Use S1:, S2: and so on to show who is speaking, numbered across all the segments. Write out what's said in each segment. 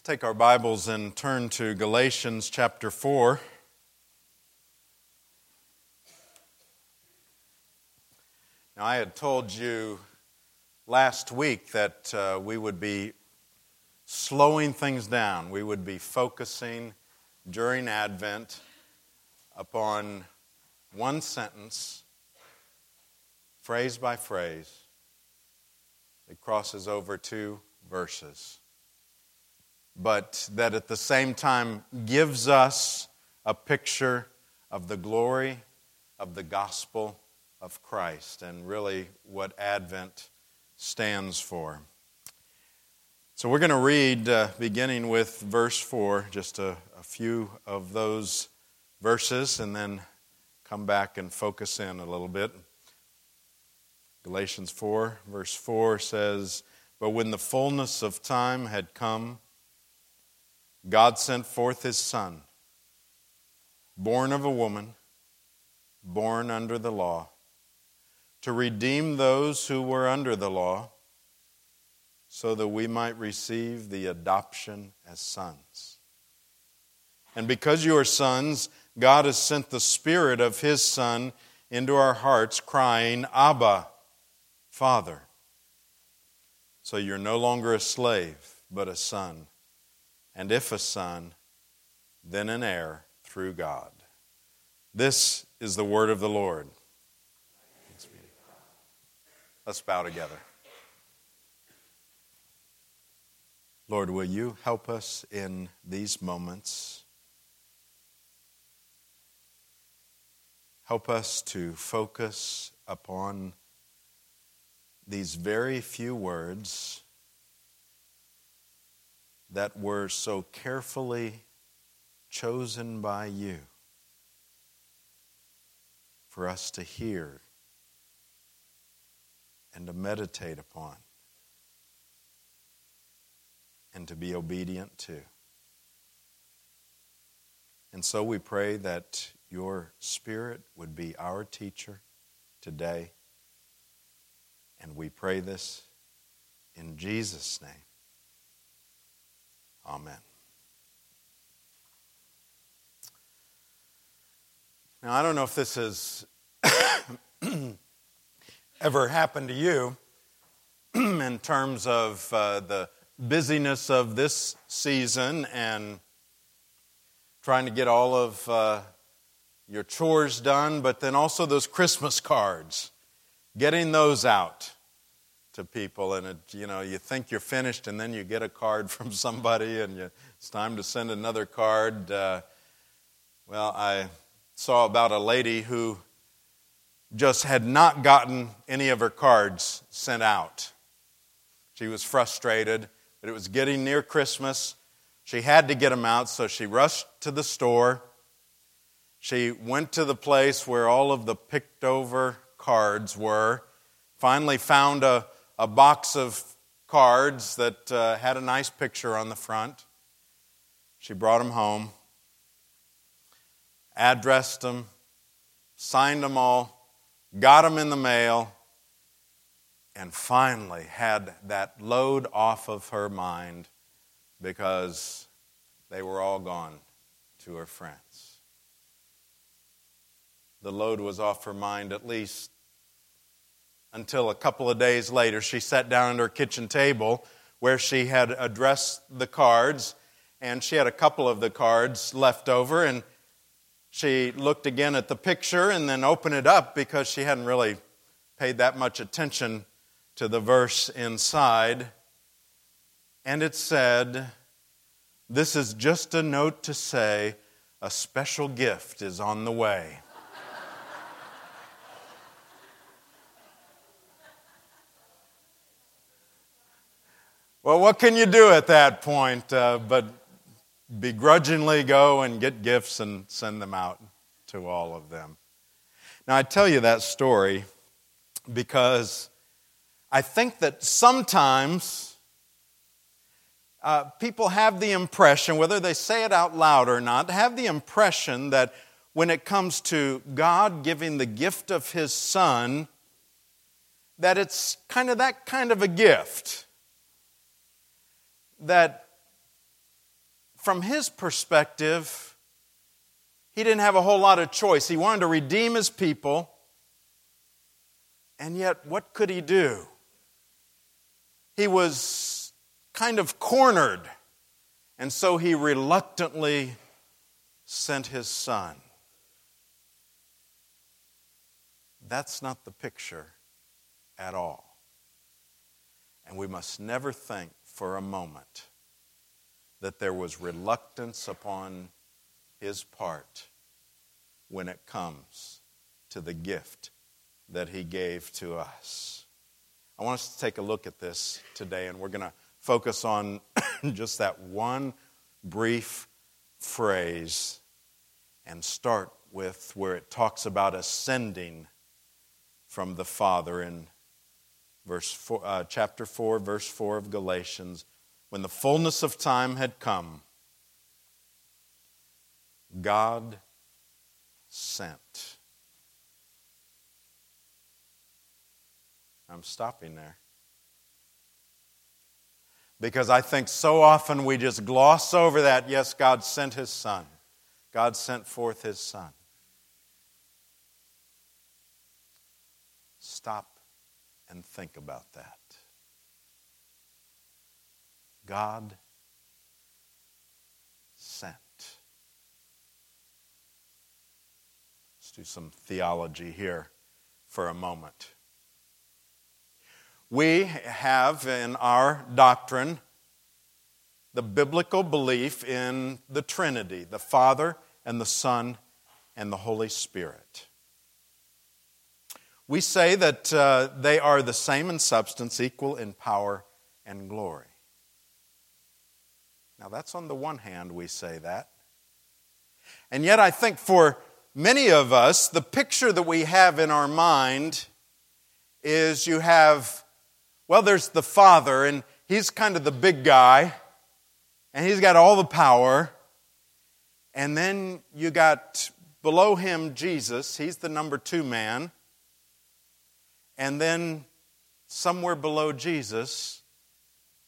S1: Let's take our Bibles and turn to Galatians chapter 4. Now, I had told you last week that uh, we would be slowing things down. We would be focusing during Advent upon one sentence, phrase by phrase. It crosses over two verses but that at the same time gives us a picture of the glory of the gospel of Christ and really what Advent stands for. So we're going to read, uh, beginning with verse 4, just a, a few of those verses, and then come back and focus in a little bit. Galatians 4, verse 4 says, But when the fullness of time had come, God sent forth his Son, born of a woman, born under the law, to redeem those who were under the law, so that we might receive the adoption as sons. And because you are sons, God has sent the Spirit of His Son into our hearts, crying, Abba, Father. So you're no longer a slave, but a son and if a son, then an heir through God. This is the word of the Lord. Let's bow together. Lord, will you help us in these moments? Help us to focus upon these very few words that were so carefully chosen by you for us to hear and to meditate upon and to be obedient to. And so we pray that your Spirit would be our teacher today. And we pray this in Jesus' name. Amen. Now, I don't know if this has ever happened to you in terms of uh, the busyness of this season and trying to get all of uh, your chores done, but then also those Christmas cards, getting those out to people, and it, you know you think you're finished, and then you get a card from somebody, and you, it's time to send another card. Uh, well, I saw about a lady who just had not gotten any of her cards sent out. She was frustrated, but it was getting near Christmas. She had to get them out, so she rushed to the store. She went to the place where all of the picked over cards were, finally found a, a box of cards that uh, had a nice picture on the front. She brought them home, addressed them, signed them all, got them in the mail, and finally had that load off of her mind because they were all gone to her friends. The load was off her mind at least until a couple of days later she sat down at her kitchen table where she had addressed the cards and she had a couple of the cards left over and she looked again at the picture and then opened it up because she hadn't really paid that much attention to the verse inside. And it said this is just a note to say a special gift is on the way Well, what can you do at that point uh, but begrudgingly go and get gifts and send them out to all of them? Now, I tell you that story because I think that sometimes uh, people have the impression, whether they say it out loud or not, have the impression that when it comes to God giving the gift of His Son, that it's kind of that kind of a gift that from his perspective, he didn't have a whole lot of choice. He wanted to redeem his people, and yet, what could he do? He was kind of cornered, and so he reluctantly sent his son. That's not the picture at all. And we must never think for a moment that there was reluctance upon his part when it comes to the gift that he gave to us. I want us to take a look at this today, and we're going to focus on just that one brief phrase and start with where it talks about ascending from the Father in verse four, uh, chapter 4, verse 4 of Galatians. When the fullness of time had come, God sent. I'm stopping there. Because I think so often we just gloss over that. Yes, God sent His Son, God sent forth His Son. Stop and think about that. God sent. Let's do some theology here for a moment. We have in our doctrine the biblical belief in the Trinity, the Father and the Son and the Holy Spirit. We say that uh, they are the same in substance, equal in power and glory. Now, that's on the one hand, we say that. And yet, I think for many of us, the picture that we have in our mind is you have, well, there's the Father, and he's kind of the big guy, and he's got all the power. And then you got below him Jesus, he's the number two man. And then somewhere below Jesus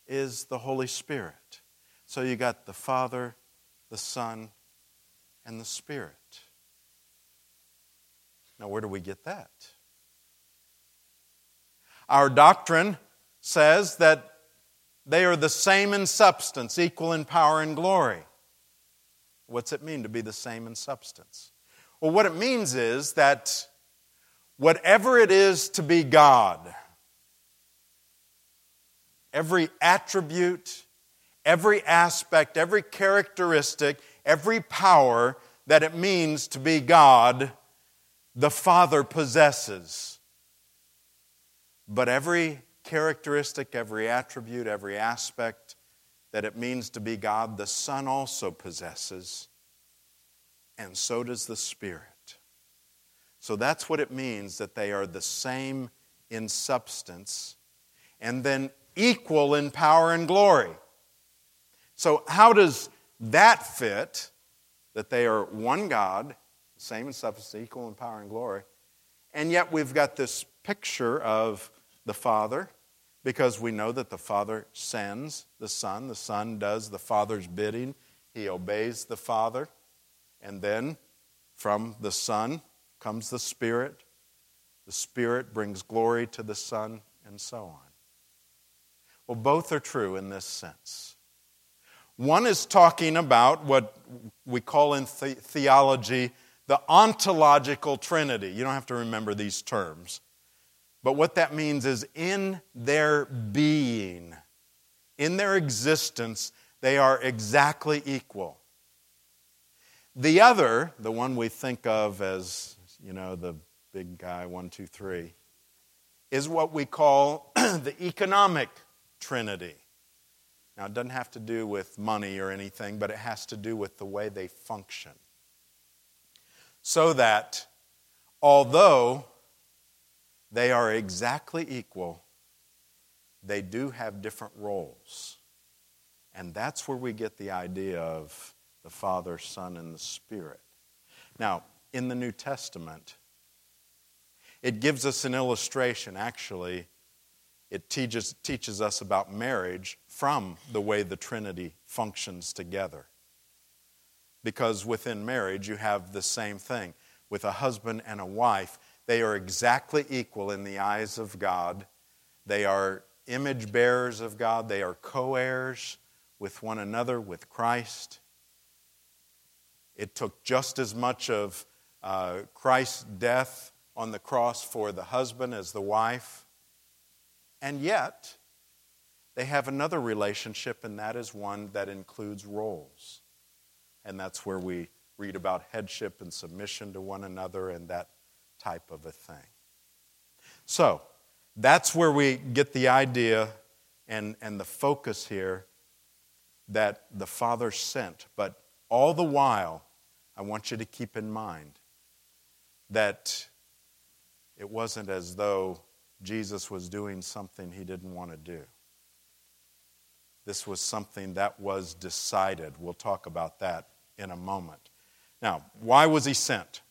S1: is the Holy Spirit. So you got the Father, the Son, and the Spirit. Now, where do we get that? Our doctrine says that they are the same in substance, equal in power and glory. What's it mean to be the same in substance? Well, what it means is that whatever it is to be God, every attribute, every aspect, every characteristic, every power that it means to be God, the Father possesses. But every characteristic, every attribute, every aspect that it means to be God, the Son also possesses, and so does the Spirit. So that's what it means that they are the same in substance and then equal in power and glory. So, how does that fit that they are one God, same in substance, equal in power and glory, and yet we've got this picture of the Father because we know that the Father sends the Son, the Son does the Father's bidding, he obeys the Father, and then from the Son, comes the Spirit. The Spirit brings glory to the Son, and so on. Well, both are true in this sense. One is talking about what we call in the- theology the ontological trinity. You don't have to remember these terms. But what that means is in their being, in their existence, they are exactly equal. The other, the one we think of as you know, the big guy, one, two, three, is what we call the economic trinity. Now, it doesn't have to do with money or anything, but it has to do with the way they function. So that although they are exactly equal, they do have different roles. And that's where we get the idea of the Father, Son, and the Spirit. Now, in the New Testament. It gives us an illustration, actually. It teaches, teaches us about marriage from the way the Trinity functions together. because within marriage you have the same thing. With a husband and a wife, they are exactly equal in the eyes of God. They are image bearers of God, they are co heirs with one another, with Christ. It took just as much of uh, Christ's death on the cross for the husband as the wife. And yet, they have another relationship, and that is one that includes roles. And that's where we read about headship and submission to one another and that type of a thing. So, that's where we get the idea and, and the focus here that the Father sent. But all the while, I want you to keep in mind that it wasn't as though Jesus was doing something he didn't want to do. This was something that was decided. We'll talk about that in a moment. Now, why was he sent?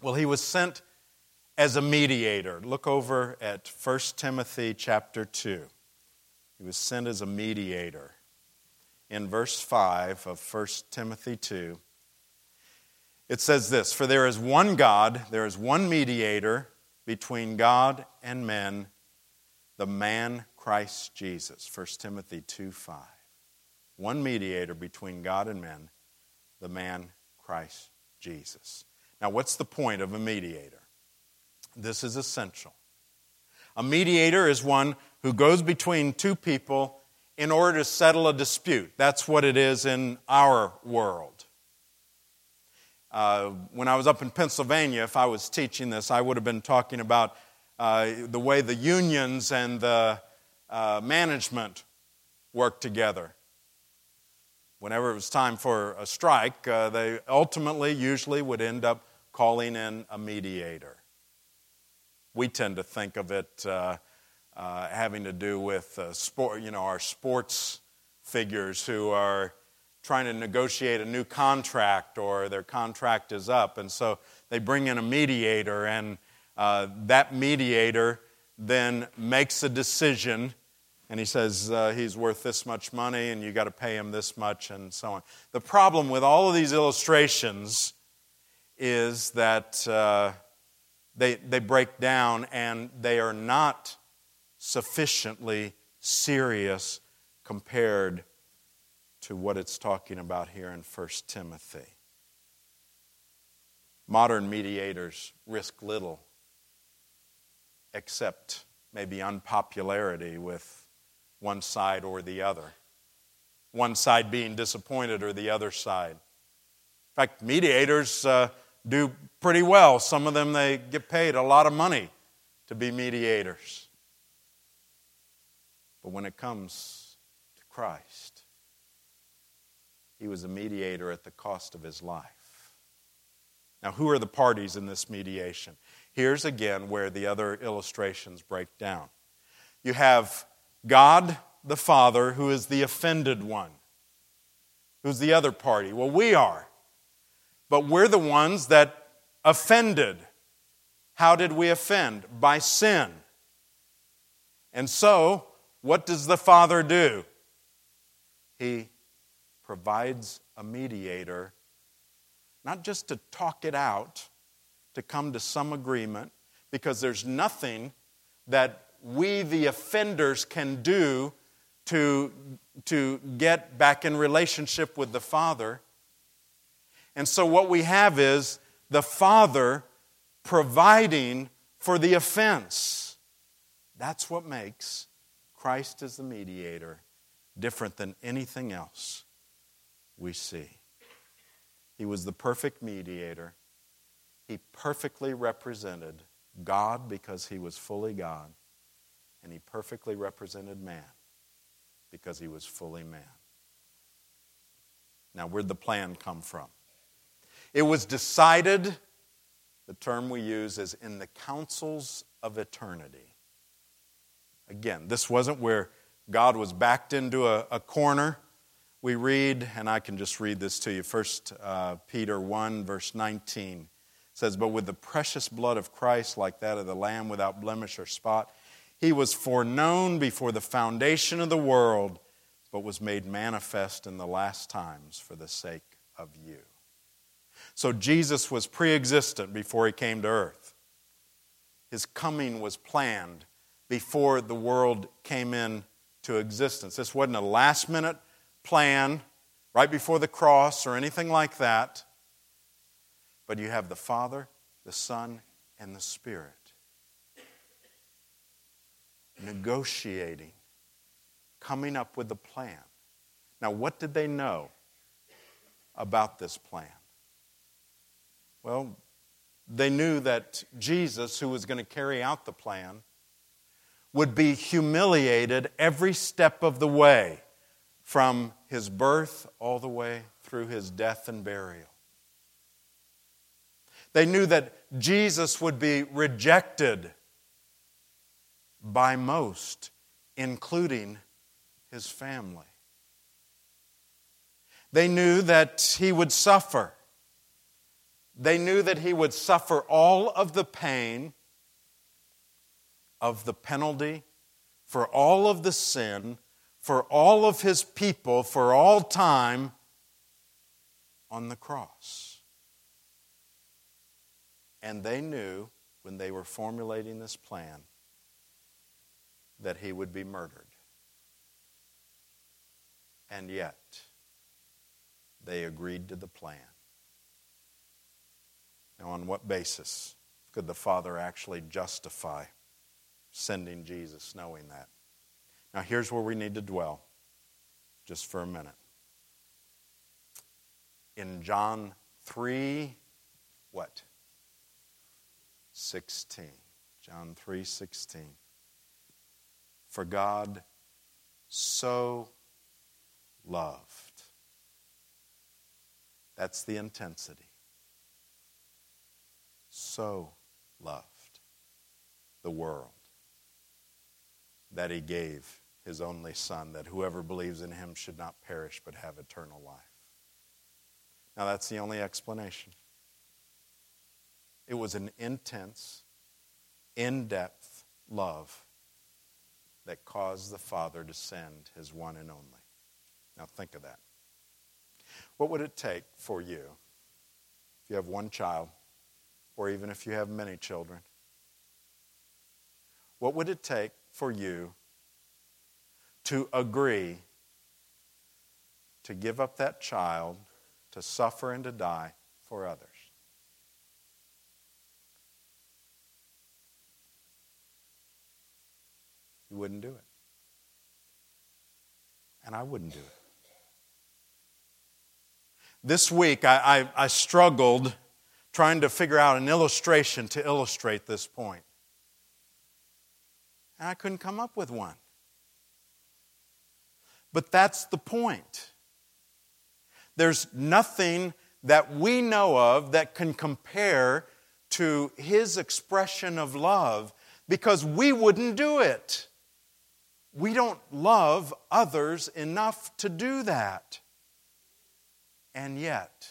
S1: Well, he was sent as a mediator. Look over at 1 Timothy chapter 2. He was sent as a mediator. In verse 5 of 1 Timothy 2, it says this For there is one God, there is one mediator between God and men, the man Christ Jesus. 1 Timothy 2 5. One mediator between God and men, the man Christ Jesus. Now, what's the point of a mediator? This is essential. A mediator is one who goes between two people in order to settle a dispute. That's what it is in our world. Uh, when I was up in Pennsylvania, if I was teaching this, I would have been talking about uh, the way the unions and the uh, management work together. Whenever it was time for a strike, uh, they ultimately, usually, would end up calling in a mediator we tend to think of it uh, having to do with sport, you know, our sports figures who are trying to negotiate a new contract or their contract is up. And so they bring in a mediator, and uh, that mediator then makes a decision. And he says uh, he's worth this much money, and you got to pay him this much, and so on. The problem with all of these illustrations is that uh, they, they break down and they are not sufficiently serious compared to what it's talking about here in 1 Timothy. Modern mediators risk little except maybe unpopularity with one side or the other. One side being disappointed or the other side. In fact, mediators uh, do pretty well. Some of them, they get paid a lot of money to be mediators. But when it comes to Christ, he was a mediator at the cost of his life. Now, who are the parties in this mediation? Here's again where the other illustrations break down. You have God the Father, who is the offended one. Who's the other party? Well, we are but we're the ones that offended. How did we offend? By sin. And so, what does the Father do? He provides a mediator, not just to talk it out, to come to some agreement, because there's nothing that we, the offenders, can do to, to get back in relationship with the Father. And so what we have is the Father providing for the offense. That's what makes Christ as the mediator different than anything else we see. He was the perfect mediator. He perfectly represented God because he was fully God, and he perfectly represented man because he was fully man. Now, where'd the plan come from? It was decided, the term we use is in the councils of eternity. Again, this wasn't where God was backed into a, a corner. We read, and I can just read this to you. First uh, Peter 1, verse 19 says, But with the precious blood of Christ, like that of the Lamb without blemish or spot, he was foreknown before the foundation of the world, but was made manifest in the last times for the sake of you. So Jesus was pre existent before he came to earth. His coming was planned before the world came into existence. This wasn't a last minute plan right before the cross or anything like that. But you have the Father, the Son, and the Spirit negotiating, coming up with a plan. Now, what did they know about this plan? Well, they knew that Jesus, who was going to carry out the plan, would be humiliated every step of the way, from his birth all the way through his death and burial. They knew that Jesus would be rejected by most, including his family. They knew that he would suffer. They knew that he would suffer all of the pain of the penalty for all of the sin, for all of his people, for all time on the cross. And they knew when they were formulating this plan that he would be murdered. And yet, they agreed to the plan. Now, on what basis could the Father actually justify sending Jesus knowing that? Now, here's where we need to dwell just for a minute. In John 3, what? 16. John 3 16. For God so loved. That's the intensity. So loved the world that he gave his only Son, that whoever believes in him should not perish but have eternal life. Now, that's the only explanation. It was an intense, in depth love that caused the Father to send his one and only. Now think of that. What would it take for you, if you have one child, or even if you have many children? What would it take for you to agree to give up that child to suffer and to die for others? You wouldn't do it. And I wouldn't do it. This week, I, I, I struggled trying to figure out an illustration to illustrate this point. And I couldn't come up with one. But that's the point. There's nothing that we know of that can compare to his expression of love because we wouldn't do it we don't love others enough to do that. And yet,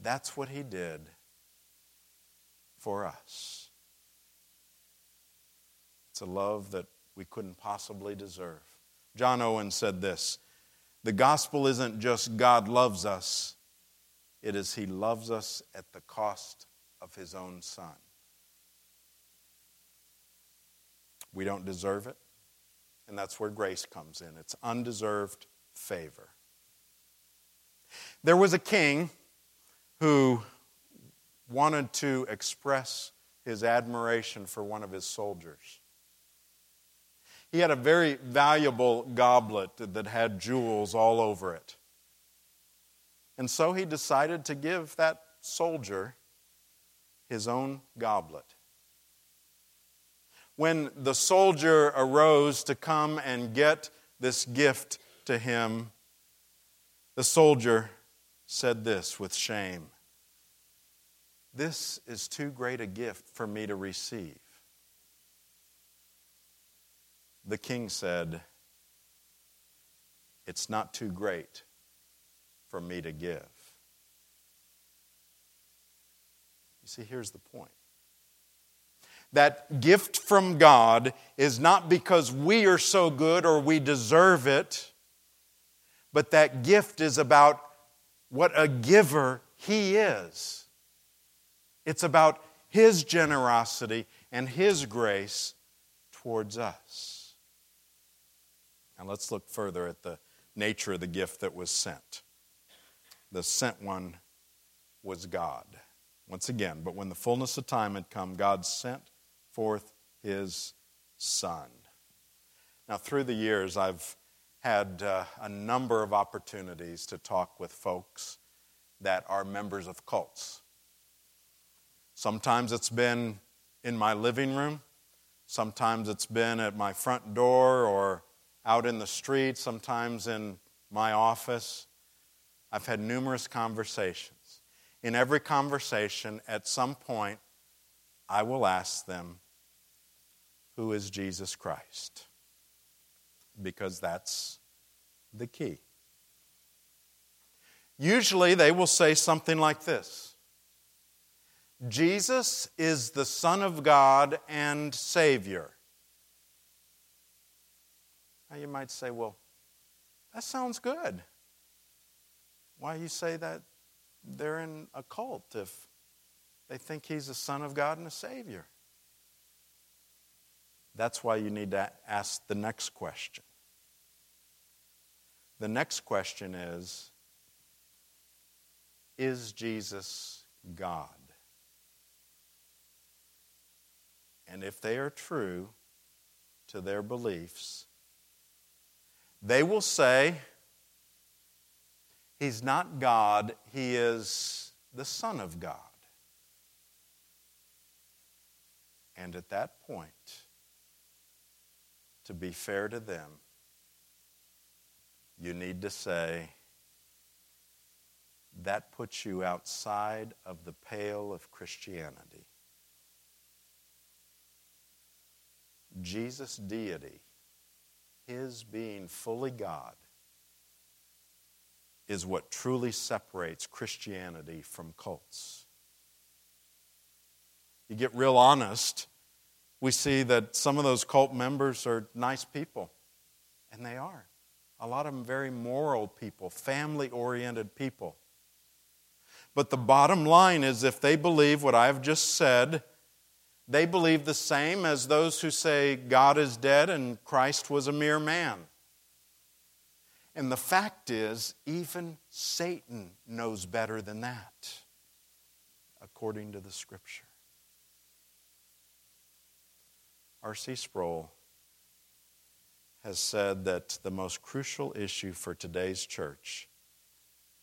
S1: that's what he did for us. It's a love that we couldn't possibly deserve. John Owen said this The gospel isn't just God loves us, it is He loves us at the cost of His own Son. We don't deserve it. And that's where grace comes in it's undeserved favor. There was a king who wanted to express his admiration for one of his soldiers. He had a very valuable goblet that had jewels all over it. And so he decided to give that soldier his own goblet when the soldier arose to come and get this gift to him, the soldier said this with shame This is too great a gift for me to receive. The king said, It's not too great for me to give. You see, here's the point that gift from God is not because we are so good or we deserve it, but that gift is about what a giver He is. It's about His generosity and His grace towards us. Now let's look further at the nature of the gift that was sent. The sent one was God. Once again, but when the fullness of time had come, God sent forth His Son. Now, through the years, I've had uh, a number of opportunities to talk with folks that are members of cults. Sometimes it's been in my living room, sometimes it's been at my front door or out in the street, sometimes in my office. I've had numerous conversations. In every conversation, at some point, I will ask them, Who is Jesus Christ? Because that's the key. Usually, they will say something like this Jesus is the Son of God and Savior. Now, you might say, Well, that sounds good. Why you say that they're in a cult if they think he's the Son of God and a Savior? That's why you need to ask the next question. The next question is Is Jesus God? And if they are true to their beliefs, they will say, He's not God, He is the Son of God. And at that point, to be fair to them, you need to say, that puts you outside of the pale of Christianity. Jesus' deity, his being fully God, is what truly separates Christianity from cults. You get real honest, we see that some of those cult members are nice people, and they are. A lot of them very moral people, family oriented people. But the bottom line is if they believe what I've just said, they believe the same as those who say God is dead and Christ was a mere man. And the fact is, even Satan knows better than that, according to the scripture. R.C. Sproul has said that the most crucial issue for today's church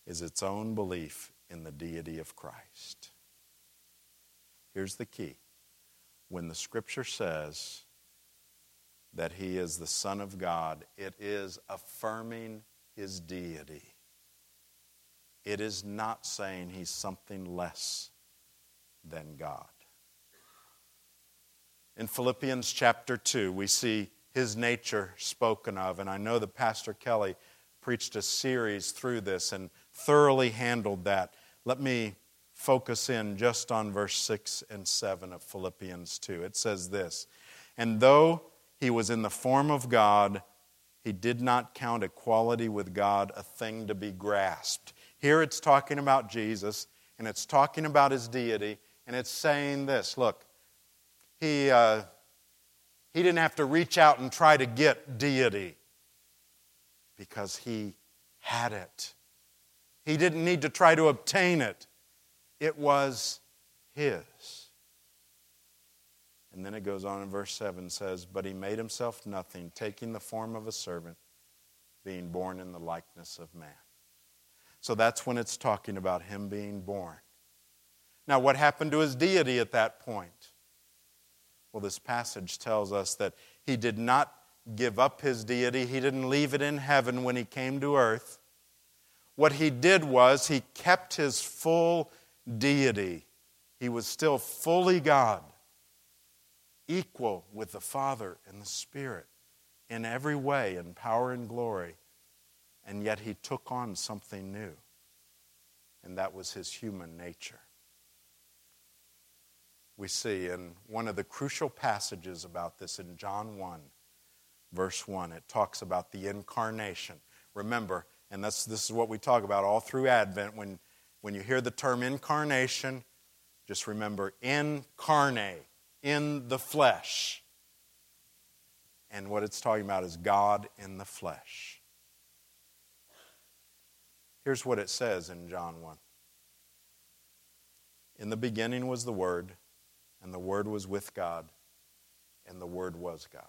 S1: is its own belief in the deity of Christ. Here's the key when the scripture says that he is the Son of God, it is affirming his deity. It is not saying he's something less than God. In Philippians chapter 2, we see his nature spoken of, and I know that Pastor Kelly preached a series through this and thoroughly handled that. Let me focus in just on verse 6 and 7 of Philippians 2. It says this And though he was in the form of God, he did not count equality with God a thing to be grasped. Here it's talking about Jesus, and it's talking about his deity, and it's saying this look, he, uh, he didn't have to reach out and try to get deity because he had it. He didn't need to try to obtain it, it was his. And then it goes on in verse 7 says, But he made himself nothing, taking the form of a servant, being born in the likeness of man. So that's when it's talking about him being born. Now, what happened to his deity at that point? Well, this passage tells us that he did not give up his deity, he didn't leave it in heaven when he came to earth. What he did was he kept his full deity. He was still fully God equal with the Father and the Spirit in every way, in power and glory. And yet he took on something new, and that was his human nature. We see in one of the crucial passages about this in John 1, verse 1, it talks about the incarnation. Remember, And that's, this is what we talk about all through Advent. When, when you hear the term incarnation, just remember incarnate, in the flesh. And what it's talking about is God in the flesh. Here's what it says in John 1 In the beginning was the Word, and the Word was with God, and the Word was God.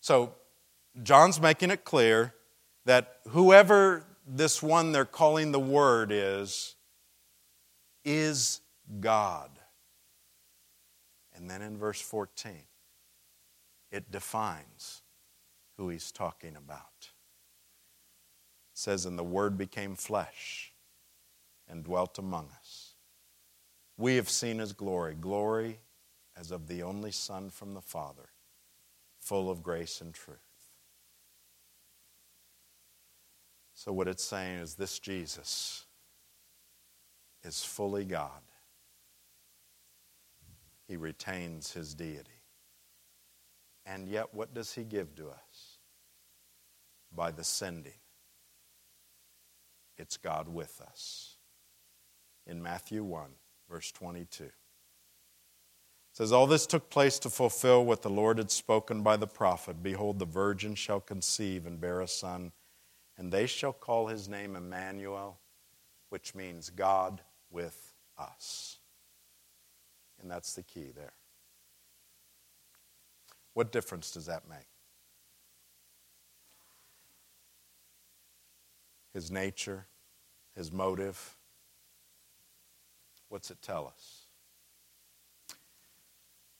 S1: So, John's making it clear that whoever this one they're calling the Word is, is God. And then in verse 14, it defines who he's talking about. It says, And the Word became flesh and dwelt among us. We have seen his glory, glory as of the only Son from the Father, full of grace and truth. So, what it's saying is this Jesus is fully God. He retains his deity. And yet, what does he give to us? By the sending, it's God with us. In Matthew 1, verse 22. It says, All this took place to fulfill what the Lord had spoken by the prophet Behold, the virgin shall conceive and bear a son and they shall call his name Emmanuel, which means God with us. And that's the key there. What difference does that make? His nature, his motive. What's it tell us?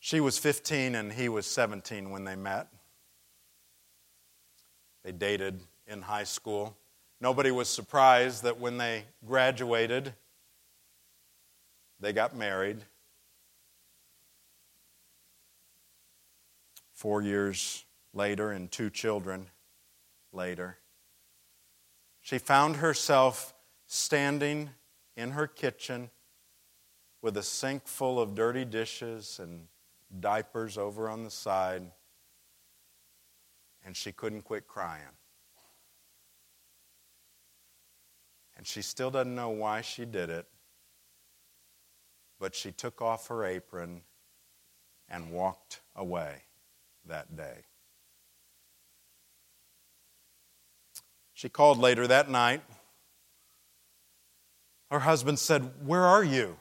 S1: She was 15 and he was 17 when they met. They dated in high school. Nobody was surprised that when they graduated, they got married. Four years later, and two children later, she found herself standing in her kitchen with a sink full of dirty dishes and diapers over on the side, and she couldn't quit crying. And she still doesn't know why she did it, but she took off her apron and walked away that day. She called later that night. Her husband said, Where are you?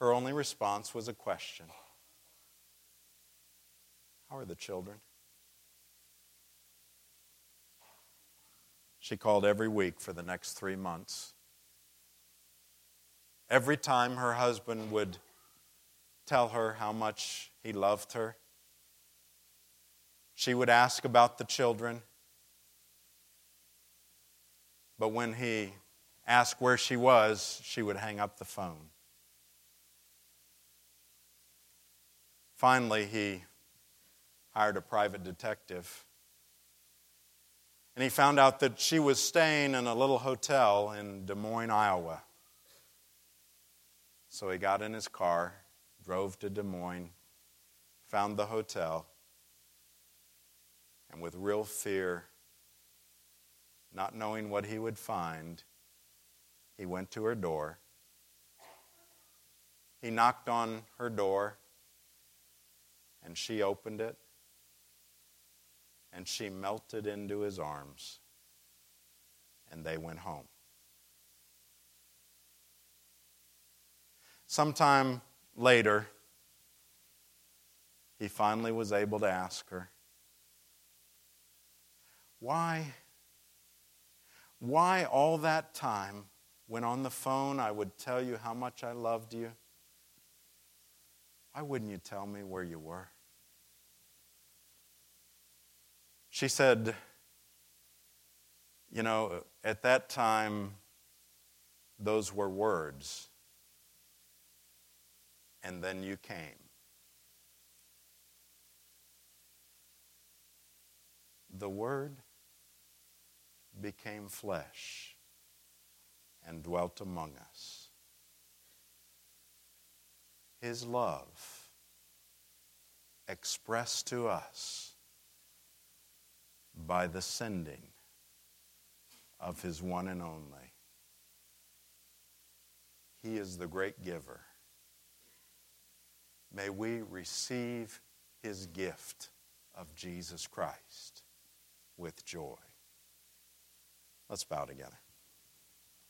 S1: Her only response was a question How are the children? She called every week for the next three months. Every time her husband would tell her how much he loved her, she would ask about the children. But when he asked where she was, she would hang up the phone. Finally, he hired a private detective and he found out that she was staying in a little hotel in Des Moines, Iowa. So he got in his car, drove to Des Moines, found the hotel, and with real fear, not knowing what he would find, he went to her door. He knocked on her door, and she opened it and she melted into his arms, and they went home. Sometime later, he finally was able to ask her, Why? Why all that time when on the phone I would tell you how much I loved you? Why wouldn't you tell me where you were? She said, You know, at that time, those were words. And then you came. The Word became flesh and dwelt among us. His love expressed to us by the sending of his one and only. He is the great giver. May we receive his gift of Jesus Christ with joy. Let's bow together.